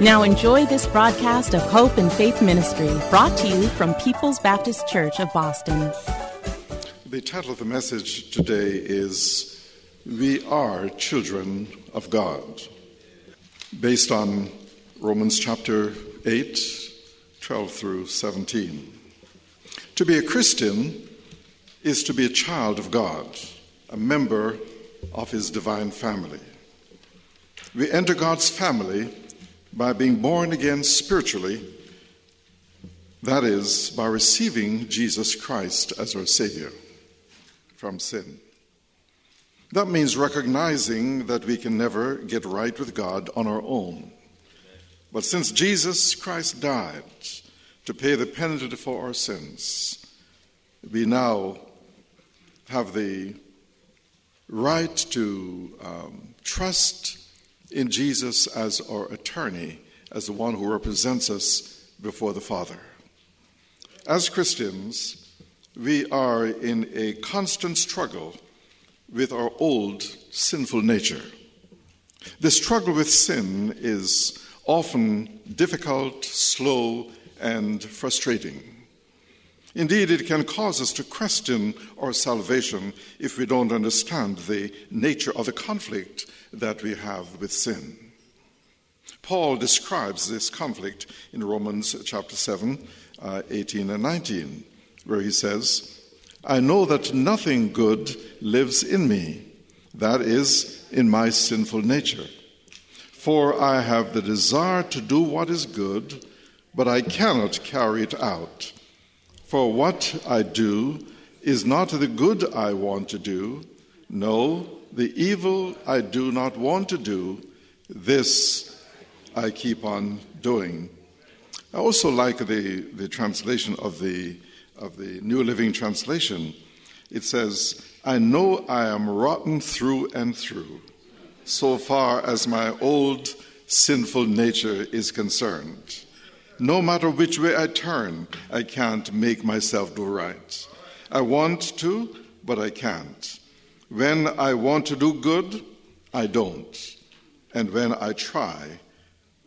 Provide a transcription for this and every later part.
Now enjoy this broadcast of Hope and Faith Ministry, brought to you from People's Baptist Church of Boston. The title of the message today is We Are Children of God, based on Romans chapter 8, 12 through 17. To be a Christian is to be a child of God, a member of His divine family. We enter God's family by being born again spiritually, that is, by receiving Jesus Christ as our Savior from sin. That means recognizing that we can never get right with God on our own. But since Jesus Christ died to pay the penalty for our sins, we now have the right to um, trust in Jesus as our attorney, as the one who represents us before the Father. As Christians, we are in a constant struggle with our old sinful nature. The struggle with sin is often difficult, slow, and frustrating. Indeed, it can cause us to question our salvation if we don't understand the nature of the conflict that we have with sin. Paul describes this conflict in Romans chapter 7, uh, 18 and 19, where he says, I know that nothing good lives in me, that is, in my sinful nature. For I have the desire to do what is good, but I cannot carry it out. For what I do is not the good I want to do, no, the evil I do not want to do, this I keep on doing. I also like the, the translation of the, of the New Living Translation. It says, I know I am rotten through and through, so far as my old sinful nature is concerned. No matter which way I turn, I can't make myself do right. I want to, but I can't. When I want to do good, I don't. And when I try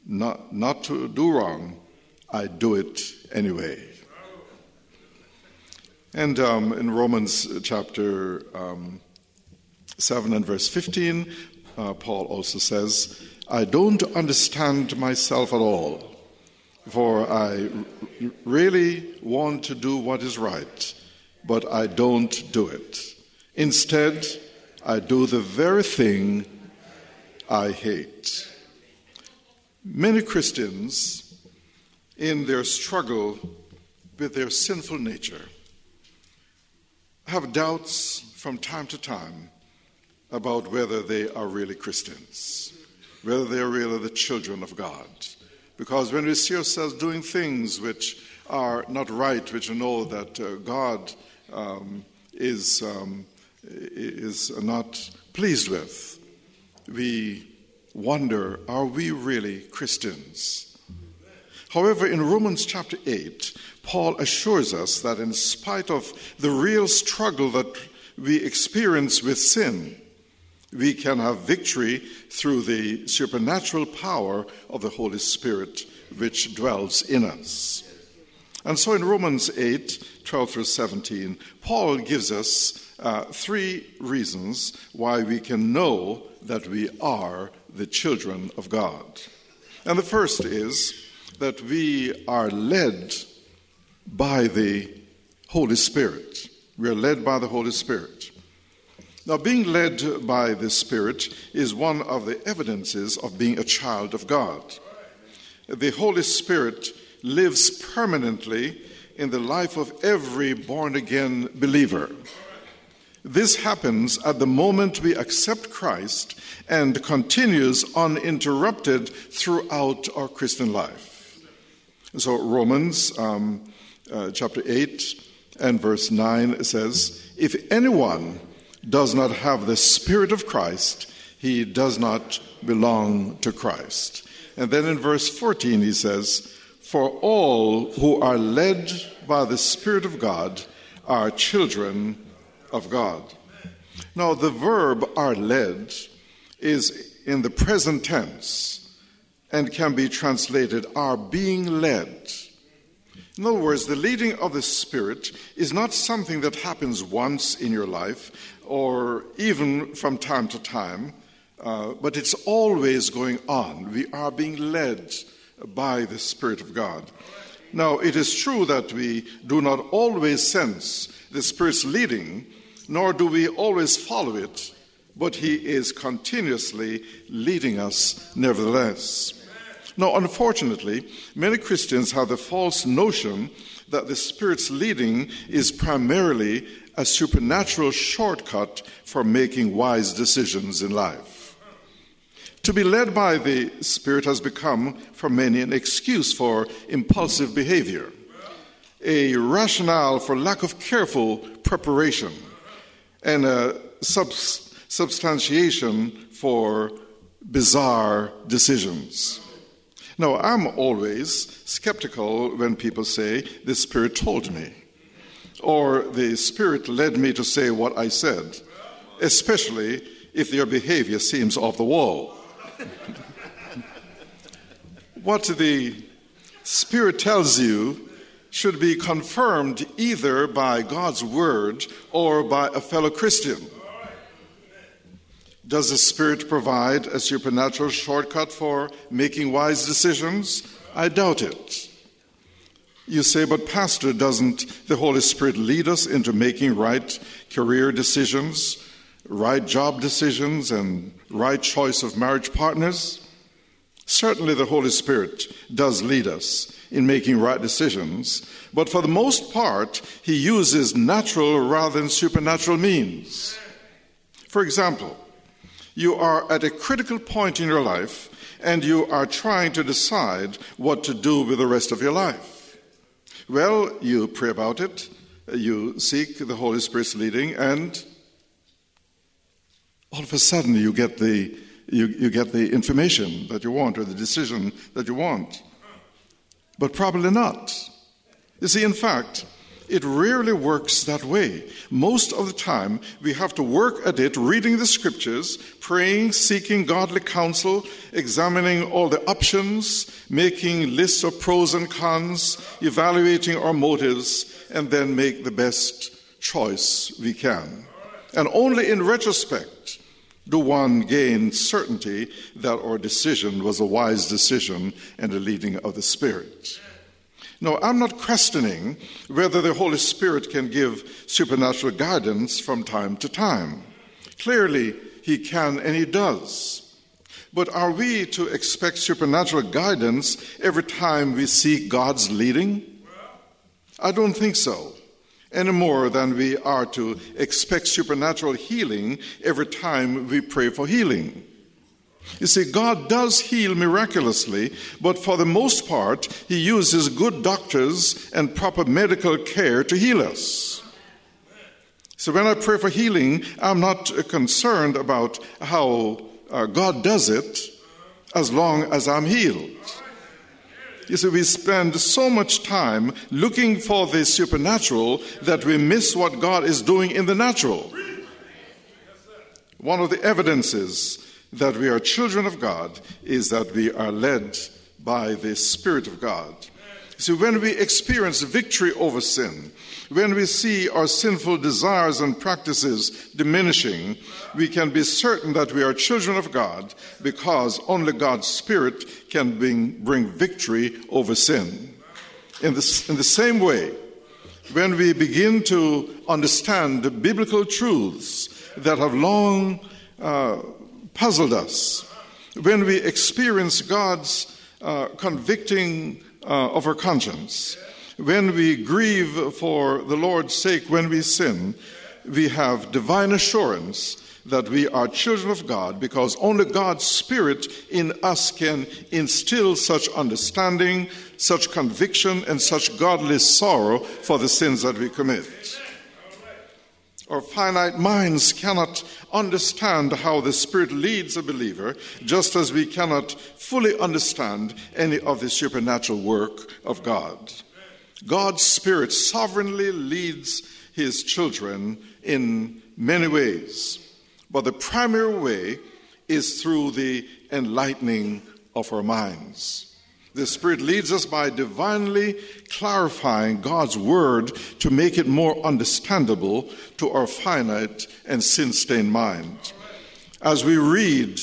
not, not to do wrong, I do it anyway. And um, in Romans chapter um, 7 and verse 15, uh, Paul also says, I don't understand myself at all, for I really want to do what is right, but I don't do it. Instead, I do the very thing I hate. Many Christians, in their struggle with their sinful nature, have doubts from time to time about whether they are really Christians, whether they are really the children of God. Because when we see ourselves doing things which are not right, which we know that uh, God um, is um, is not pleased with, we wonder are we really Christians? However, in Romans chapter 8, Paul assures us that in spite of the real struggle that we experience with sin, we can have victory through the supernatural power of the Holy Spirit which dwells in us. And so in Romans 8 12 through 17, Paul gives us uh, three reasons why we can know that we are the children of God. And the first is that we are led by the Holy Spirit. We are led by the Holy Spirit. Now, being led by the Spirit is one of the evidences of being a child of God. The Holy Spirit lives permanently in the life of every born again believer. This happens at the moment we accept Christ and continues uninterrupted throughout our Christian life. So, Romans um, uh, chapter 8 and verse 9 says, If anyone does not have the Spirit of Christ, he does not belong to Christ. And then in verse 14 he says, For all who are led by the Spirit of God are children of God. Now, the verb are led is in the present tense and can be translated are being led. In other words, the leading of the Spirit is not something that happens once in your life or even from time to time, uh, but it's always going on. We are being led by the Spirit of God. Now, it is true that we do not always sense the Spirit's leading nor do we always follow it, but He is continuously leading us nevertheless. Now, unfortunately, many Christians have the false notion that the Spirit's leading is primarily a supernatural shortcut for making wise decisions in life. To be led by the Spirit has become, for many, an excuse for impulsive behavior, a rationale for lack of careful preparation and a subs- substantiation for bizarre decisions. Now, I'm always skeptical when people say, The Spirit told me, or the Spirit led me to say what I said, especially if their behavior seems off the wall. what the Spirit tells you should be confirmed either by God's word or by a fellow Christian. Does the Spirit provide a supernatural shortcut for making wise decisions? I doubt it. You say, but Pastor, doesn't the Holy Spirit lead us into making right career decisions, right job decisions, and right choice of marriage partners? Certainly, the Holy Spirit does lead us in making right decisions, but for the most part, he uses natural rather than supernatural means. For example, you are at a critical point in your life and you are trying to decide what to do with the rest of your life. Well, you pray about it, you seek the Holy Spirit's leading, and all of a sudden you get the, you, you get the information that you want or the decision that you want but probably not. You see, in fact, it rarely works that way. Most of the time, we have to work at it, reading the scriptures, praying, seeking godly counsel, examining all the options, making lists of pros and cons, evaluating our motives, and then make the best choice we can. And only in retrospect do one gain certainty that our decision was a wise decision and a leading of the Spirit. No, I'm not questioning whether the Holy Spirit can give supernatural guidance from time to time. Clearly, He can and He does. But are we to expect supernatural guidance every time we seek God's leading? I don't think so any more than we are to expect supernatural healing every time we pray for healing. You see, God does heal miraculously, but for the most part, He uses good doctors and proper medical care to heal us. So when I pray for healing, I'm not concerned about how uh, God does it as long as I'm healed. You see, we spend so much time looking for the supernatural that we miss what God is doing in the natural. One of the evidences that we are children of God is that we are led by the Spirit of God. See, when we experience victory over sin, when we see our sinful desires and practices diminishing, we can be certain that we are children of God because only God's Spirit can bring, bring victory over sin. In the, in the same way, when we begin to understand the biblical truths that have long uh, puzzled us, when we experience God's uh, convicting uh, of our conscience, when we grieve for the Lord's sake, when we sin, we have divine assurance that we are children of God because only God's Spirit in us can instill such understanding, such conviction, and such godly sorrow for the sins that we commit. Our finite minds cannot understand how the Spirit leads a believer, just as we cannot fully understand any of the supernatural work of God. God's Spirit sovereignly leads His children in many ways, but the primary way is through the enlightening of our minds. The Spirit leads us by divinely clarifying God's Word to make it more understandable to our finite and sin stained mind. As we read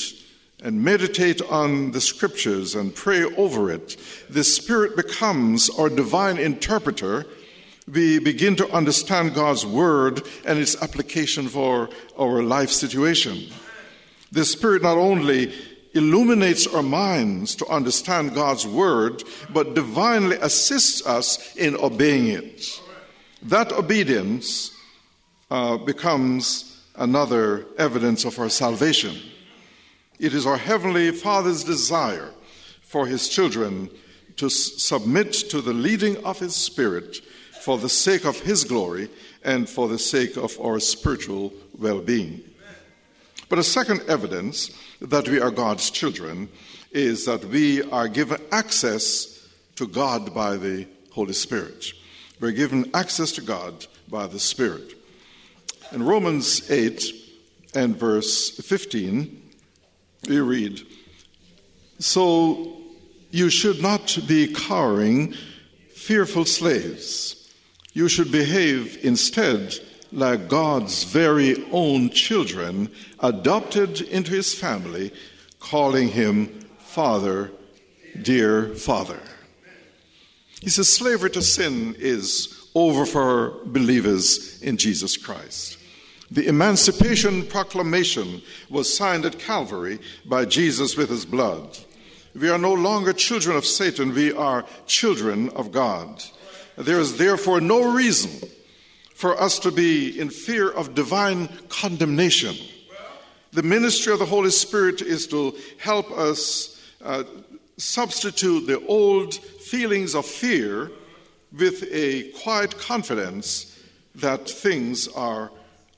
and meditate on the Scriptures and pray over it, the Spirit becomes our divine interpreter. We begin to understand God's Word and its application for our life situation. The Spirit not only illuminates our minds to understand God's word, but divinely assists us in obeying it. That obedience uh, becomes another evidence of our salvation. It is our Heavenly Father's desire for His children to s- submit to the leading of His Spirit for the sake of His glory and for the sake of our spiritual well being. But a second evidence that we are God's children is that we are given access to God by the Holy Spirit. We're given access to God by the Spirit. In Romans 8 and verse 15, we read So you should not be cowering, fearful slaves. You should behave instead like God's very own children, adopted into his family, calling him Father, dear Father. He says slavery to sin is over for believers in Jesus Christ. The Emancipation Proclamation was signed at Calvary by Jesus with his blood. We are no longer children of Satan, we are children of God. There is therefore no reason for us to be in fear of divine condemnation. The ministry of the Holy Spirit is to help us uh, substitute the old feelings of fear with a quiet confidence that things are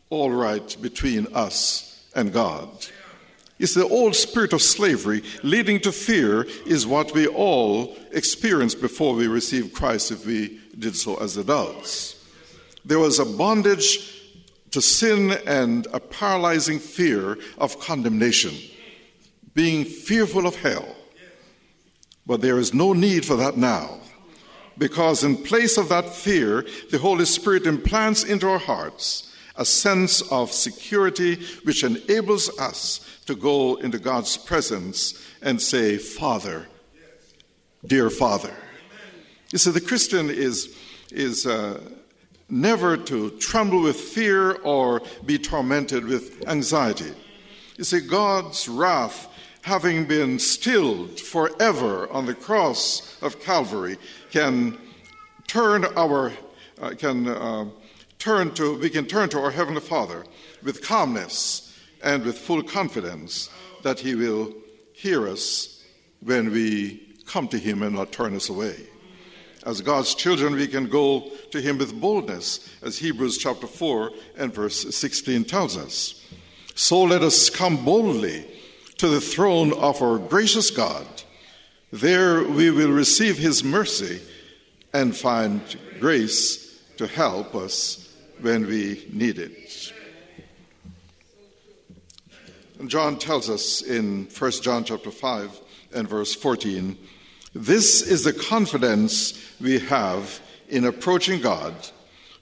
all right between us and God. It's the old spirit of slavery leading to fear is what we all experienced before we received Christ if we did so as adults. There was a bondage to sin and a paralyzing fear of condemnation, being fearful of hell. But there is no need for that now, because in place of that fear, the Holy Spirit implants into our hearts a sense of security which enables us to go into God's presence and say, Father, dear Father. You see, the Christian is, is uh, never to tremble with fear or be tormented with anxiety. You see, God's wrath, having been stilled forever on the cross of Calvary, can turn our, uh, can uh, turn to, we can turn to our Heavenly Father with calmness and with full confidence that He will hear us when we come to Him and not turn us away. As God's children, we can go to Him with boldness, as Hebrews chapter 4 and verse 16 tells us. So let us come boldly to the throne of our gracious God. There we will receive His mercy and find grace to help us when we need it. John tells us in 1 John chapter 5 and verse 14 This is the confidence we have in approaching God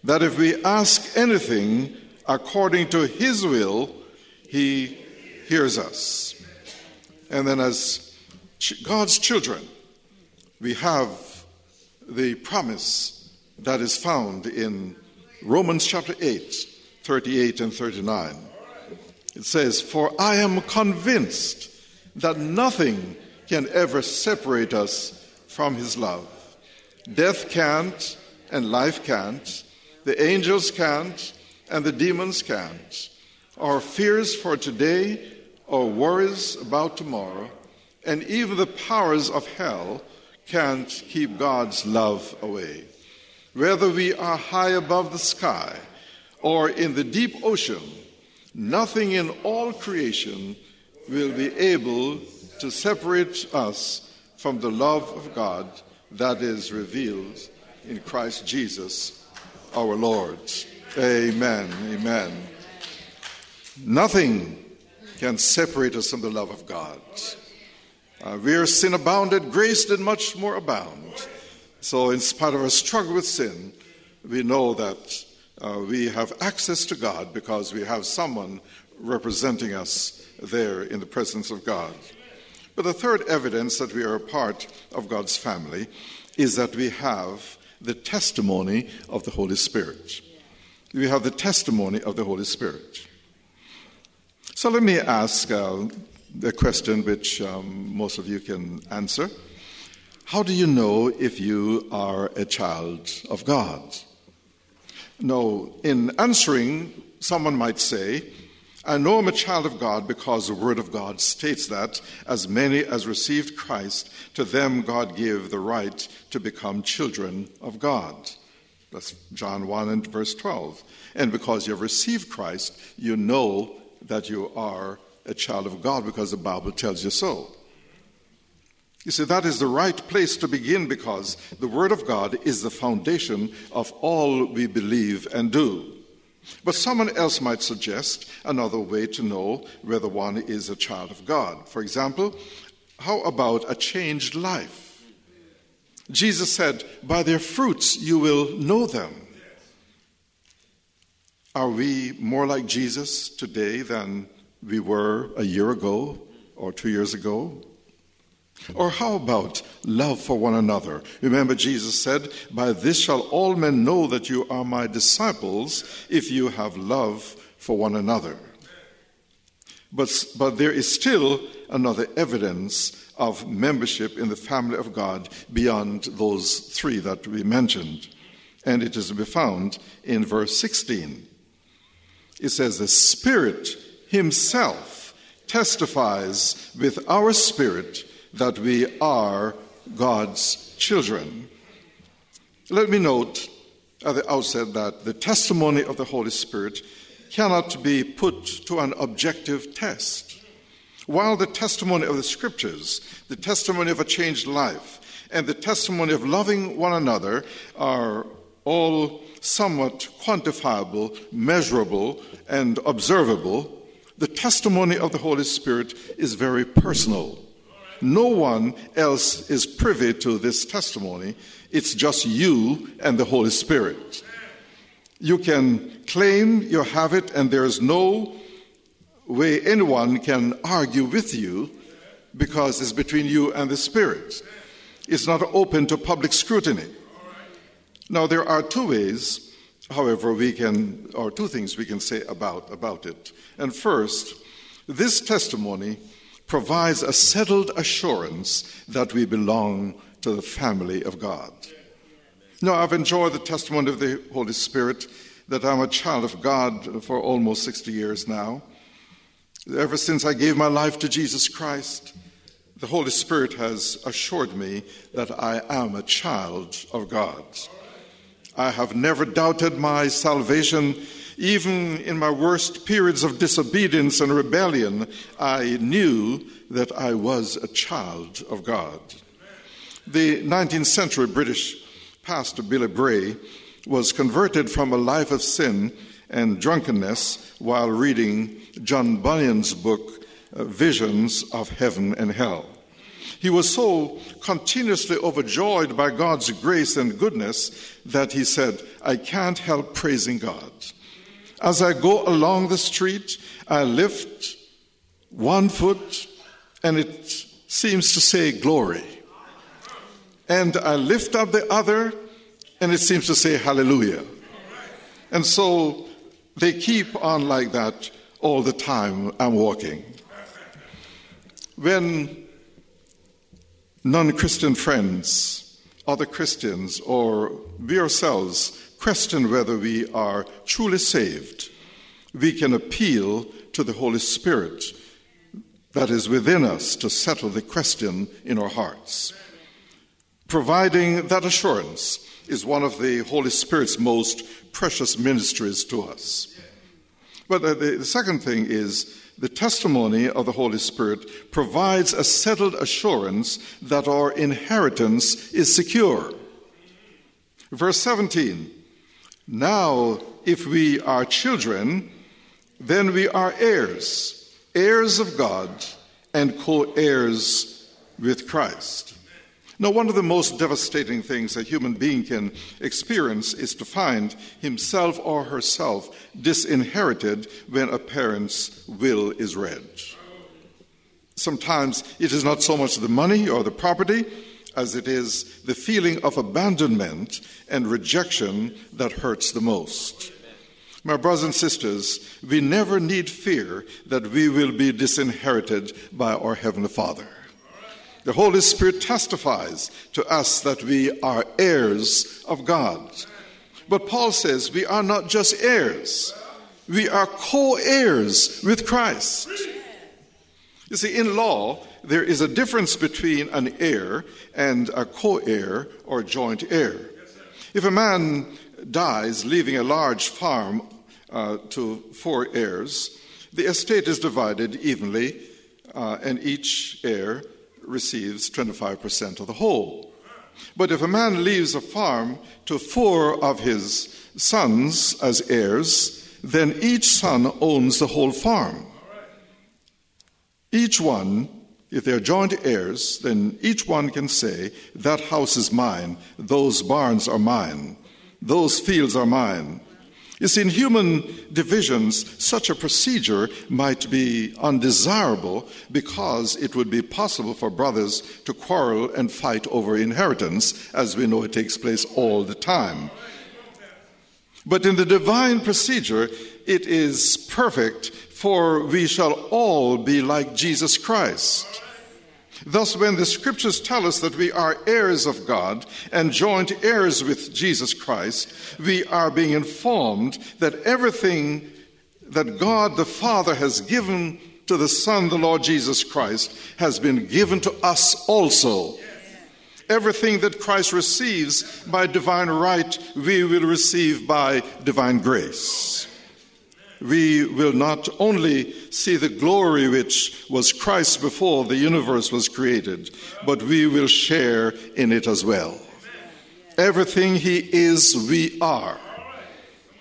that if we ask anything according to His will, He hears us. And then, as God's children, we have the promise that is found in Romans chapter 8, 38 and 39. It says, For I am convinced that nothing can ever separate us from his love. Death can't, and life can't. The angels can't, and the demons can't. Our fears for today, our worries about tomorrow, and even the powers of hell can't keep God's love away. Whether we are high above the sky or in the deep ocean, nothing in all creation will be able to separate us from the love of God that is revealed in Christ Jesus our Lord. Amen. Amen. Nothing can separate us from the love of God. Uh, where sin abounded, grace did much more abound. So, in spite of our struggle with sin, we know that uh, we have access to God because we have someone representing us there in the presence of God. But the third evidence that we are a part of God's family is that we have the testimony of the Holy Spirit. We have the testimony of the Holy Spirit. So let me ask uh, a question which um, most of you can answer. How do you know if you are a child of God? No, in answering, someone might say, I know I'm a child of God because the Word of God states that as many as received Christ, to them God gave the right to become children of God. That's John 1 and verse 12. And because you have received Christ, you know that you are a child of God because the Bible tells you so. You see, that is the right place to begin because the Word of God is the foundation of all we believe and do. But someone else might suggest another way to know whether one is a child of God. For example, how about a changed life? Jesus said, By their fruits you will know them. Are we more like Jesus today than we were a year ago or two years ago? Or how about love for one another? Remember, Jesus said, By this shall all men know that you are my disciples if you have love for one another. But, but there is still another evidence of membership in the family of God beyond those three that we mentioned. And it is to be found in verse 16. It says, The Spirit Himself testifies with our spirit that we are God's children. Let me note at the outset that the testimony of the Holy Spirit cannot be put to an objective test. While the testimony of the Scriptures, the testimony of a changed life, and the testimony of loving one another are all somewhat quantifiable, measurable, and observable, the testimony of the Holy Spirit is very personal. No one else is privy to this testimony. It's just you and the Holy Spirit. You can claim you have it, and there's no way anyone can argue with you because it's between you and the Spirit. It's not open to public scrutiny. Now, there are two ways, however, we can, or two things we can say about, about it. And first, this testimony provides a settled assurance that we belong to the family of God. Now, I've enjoyed the testimony of the Holy Spirit that I'm a child of God for almost 60 years now. Ever since I gave my life to Jesus Christ, the Holy Spirit has assured me that I am a child of God. I have never doubted my salvation even in my worst periods of disobedience and rebellion, I knew that I was a child of God. The 19th century British pastor Billy Bray was converted from a life of sin and drunkenness while reading John Bunyan's book, uh, Visions of Heaven and Hell. He was so continuously overjoyed by God's grace and goodness that he said, I can't help praising God. As I go along the street, I lift one foot and it seems to say glory. And I lift up the other and it seems to say hallelujah. And so they keep on like that all the time I'm walking. When non Christian friends, other Christians, or we ourselves question whether we are truly saved, we can appeal to the Holy Spirit that is within us to settle the question in our hearts. Providing that assurance is one of the Holy Spirit's most precious ministries to us. But the, second thing is the testimony of the Holy Spirit provides a settled assurance that our inheritance is secure. Verse 17 Now, if we are children, then we are heirs, heirs of God, and co heirs with Christ. Now, one of the most devastating things a human being can experience is to find himself or herself disinherited when a parent's will is read. Sometimes it is not so much the money or the property as it is the feeling of abandonment and rejection that hurts the most. My brothers and sisters, we never need fear that we will be disinherited by our Heavenly Father. The Holy Spirit testifies to us that we are heirs of God. But Paul says we are not just heirs, we are co heirs with Christ. You see, in law, there is a difference between an heir and a co heir or joint heir. If a man dies leaving a large farm uh, to four heirs, the estate is divided evenly, uh, and each heir receives 25% of the whole. But if a man leaves a farm to four of his sons as heirs, then each son owns the whole farm. Each one, if they're joint heirs, then each one can say, That house is mine, those barns are mine, those fields are mine, you see, in human divisions, such a procedure might be undesirable because it would be possible for brothers to quarrel and fight over inheritance, as we know it takes place all the time. But in the divine procedure, it is perfect, for we shall all be like Jesus Christ. Thus, when the scriptures tell us that we are heirs of God and joint heirs with Jesus Christ, we are being informed that everything that God the Father has given to the Son, the Lord Jesus Christ, has been given to us also. Everything that Christ receives by divine right, we will receive by divine grace we will not only see the glory which was Christ before the universe was created, but we will share in it as well. Everything he is, we are.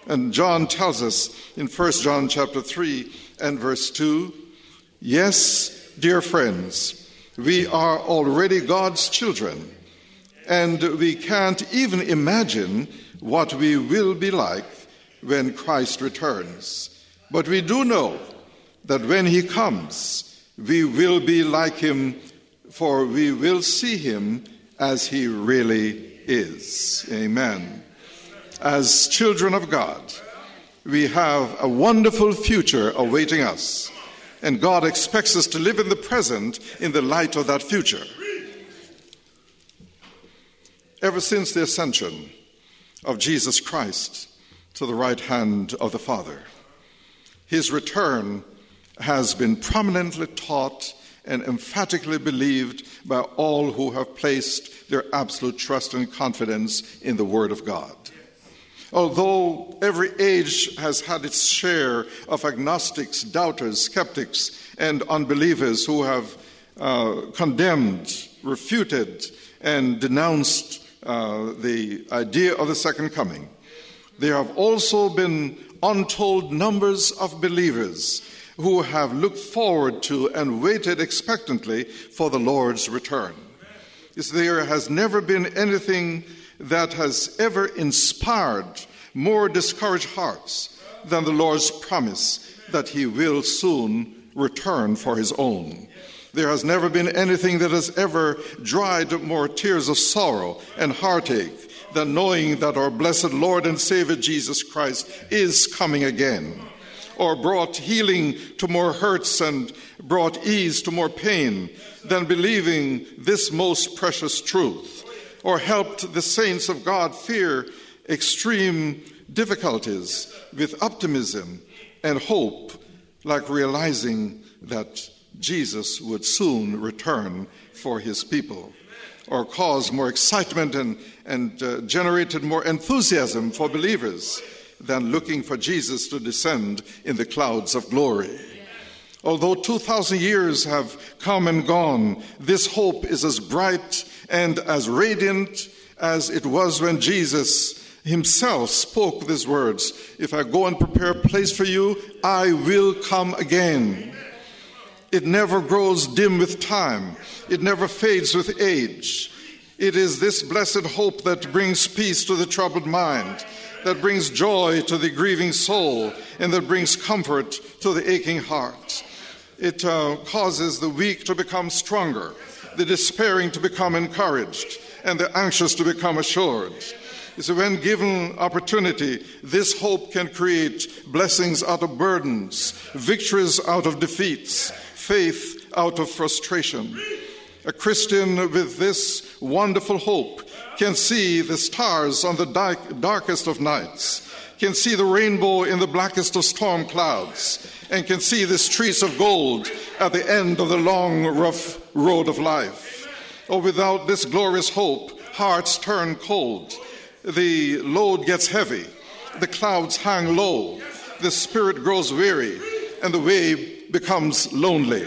And John tells us in 1 John chapter 3 and verse 2, yes, dear friends, we are already God's children, and we can't even imagine what we will be like when Christ returns. But we do know that when he comes, we will be like him, for we will see him as he really is. Amen. As children of God, we have a wonderful future awaiting us, and God expects us to live in the present in the light of that future. Ever since the ascension of Jesus Christ, to the right hand of the Father. His return has been prominently taught and emphatically believed by all who have placed their absolute trust and confidence in the Word of God. Although every age has had its share of agnostics, doubters, skeptics, and unbelievers who have uh, condemned, refuted, and denounced uh, the idea of the second coming, there have also been untold numbers of believers who have looked forward to and waited expectantly for the Lord's return. There has never been anything that has ever inspired more discouraged hearts than the Lord's promise that He will soon return for His own. There has never been anything that has ever dried more tears of sorrow and heartache than knowing that our blessed Lord and Savior Jesus Christ is coming again or brought healing to more hurts and brought ease to more pain than believing this most precious truth, or helped the saints of God fear extreme difficulties with optimism and hope, like realizing that Jesus would soon return for his people, or cause more excitement and, and uh, generated more enthusiasm for believers than looking for Jesus to descend in the clouds of glory. Although 2,000 years have come and gone, this hope is as bright and as radiant as it was when Jesus himself spoke these words If I go and prepare a place for you, I will come again. It never grows dim with time, it never fades with age. It is this blessed hope that brings peace to the troubled mind that brings joy to the grieving soul and that brings comfort to the aching heart. It uh, causes the weak to become stronger, the despairing to become encouraged, and the anxious to become assured. So, when given opportunity, this hope can create blessings out of burdens, victories out of defeats, faith out of frustration. A Christian with this wonderful hope can see the stars on the dark, darkest of nights, can see the rainbow in the blackest of storm clouds, and can see the streets of gold at the end of the long, rough road of life. Or oh, without this glorious hope, hearts turn cold, the load gets heavy, the clouds hang low, the spirit grows weary, and the way becomes lonely.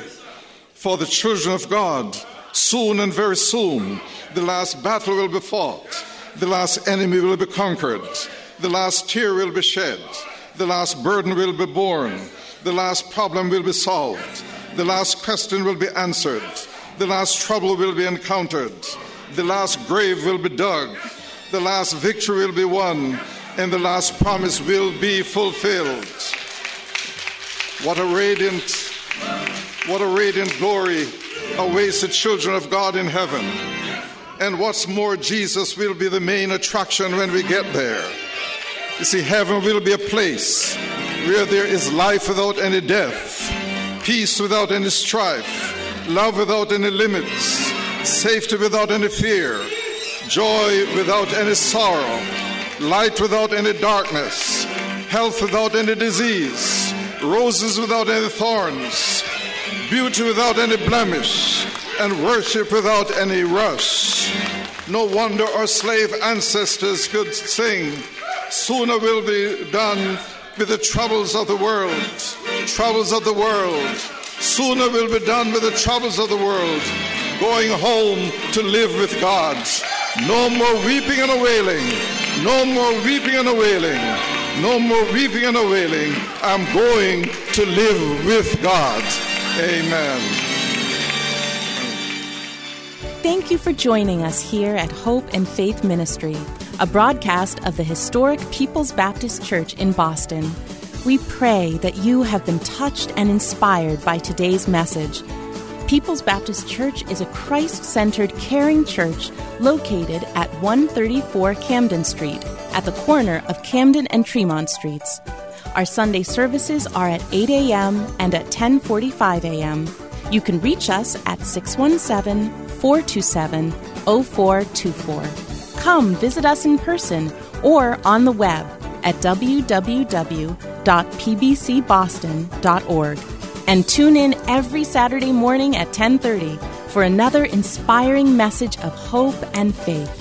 For the children of God, soon and very soon, the last battle will be fought, the last enemy will be conquered, the last tear will be shed, the last burden will be borne, the last problem will be solved, the last question will be answered, the last trouble will be encountered, the last grave will be dug, the last victory will be won, and the last promise will be fulfilled. What a radiant, what a radiant glory awaits the children of God in heaven. And what's more, Jesus will be the main attraction when we get there. You see, heaven will be a place where there is life without any death, peace without any strife, love without any limits, safety without any fear, joy without any sorrow, light without any darkness, health without any disease, roses without any thorns, beauty without any blemish and worship without any rush. No wonder our slave ancestors could sing, Sooner will be done with the troubles of the world, troubles of the world. Sooner will be done with the troubles of the world, going home to live with God. No more weeping and a wailing, no more weeping and a wailing, no more weeping and a wailing. I'm going to live with God. Amen. Thank you for joining us here at Hope and Faith Ministry, a broadcast of the historic People's Baptist Church in Boston. We pray that you have been touched and inspired by today's message. People's Baptist Church is a Christ centered, caring church located at 134 Camden Street, at the corner of Camden and Tremont Streets. Our Sunday services are at 8 a.m. and at 10:45 a.m. You can reach us at 617 427 0424. Come visit us in person or on the web at www.pbcboston.org and tune in every Saturday morning at 10:30 for another inspiring message of hope and faith.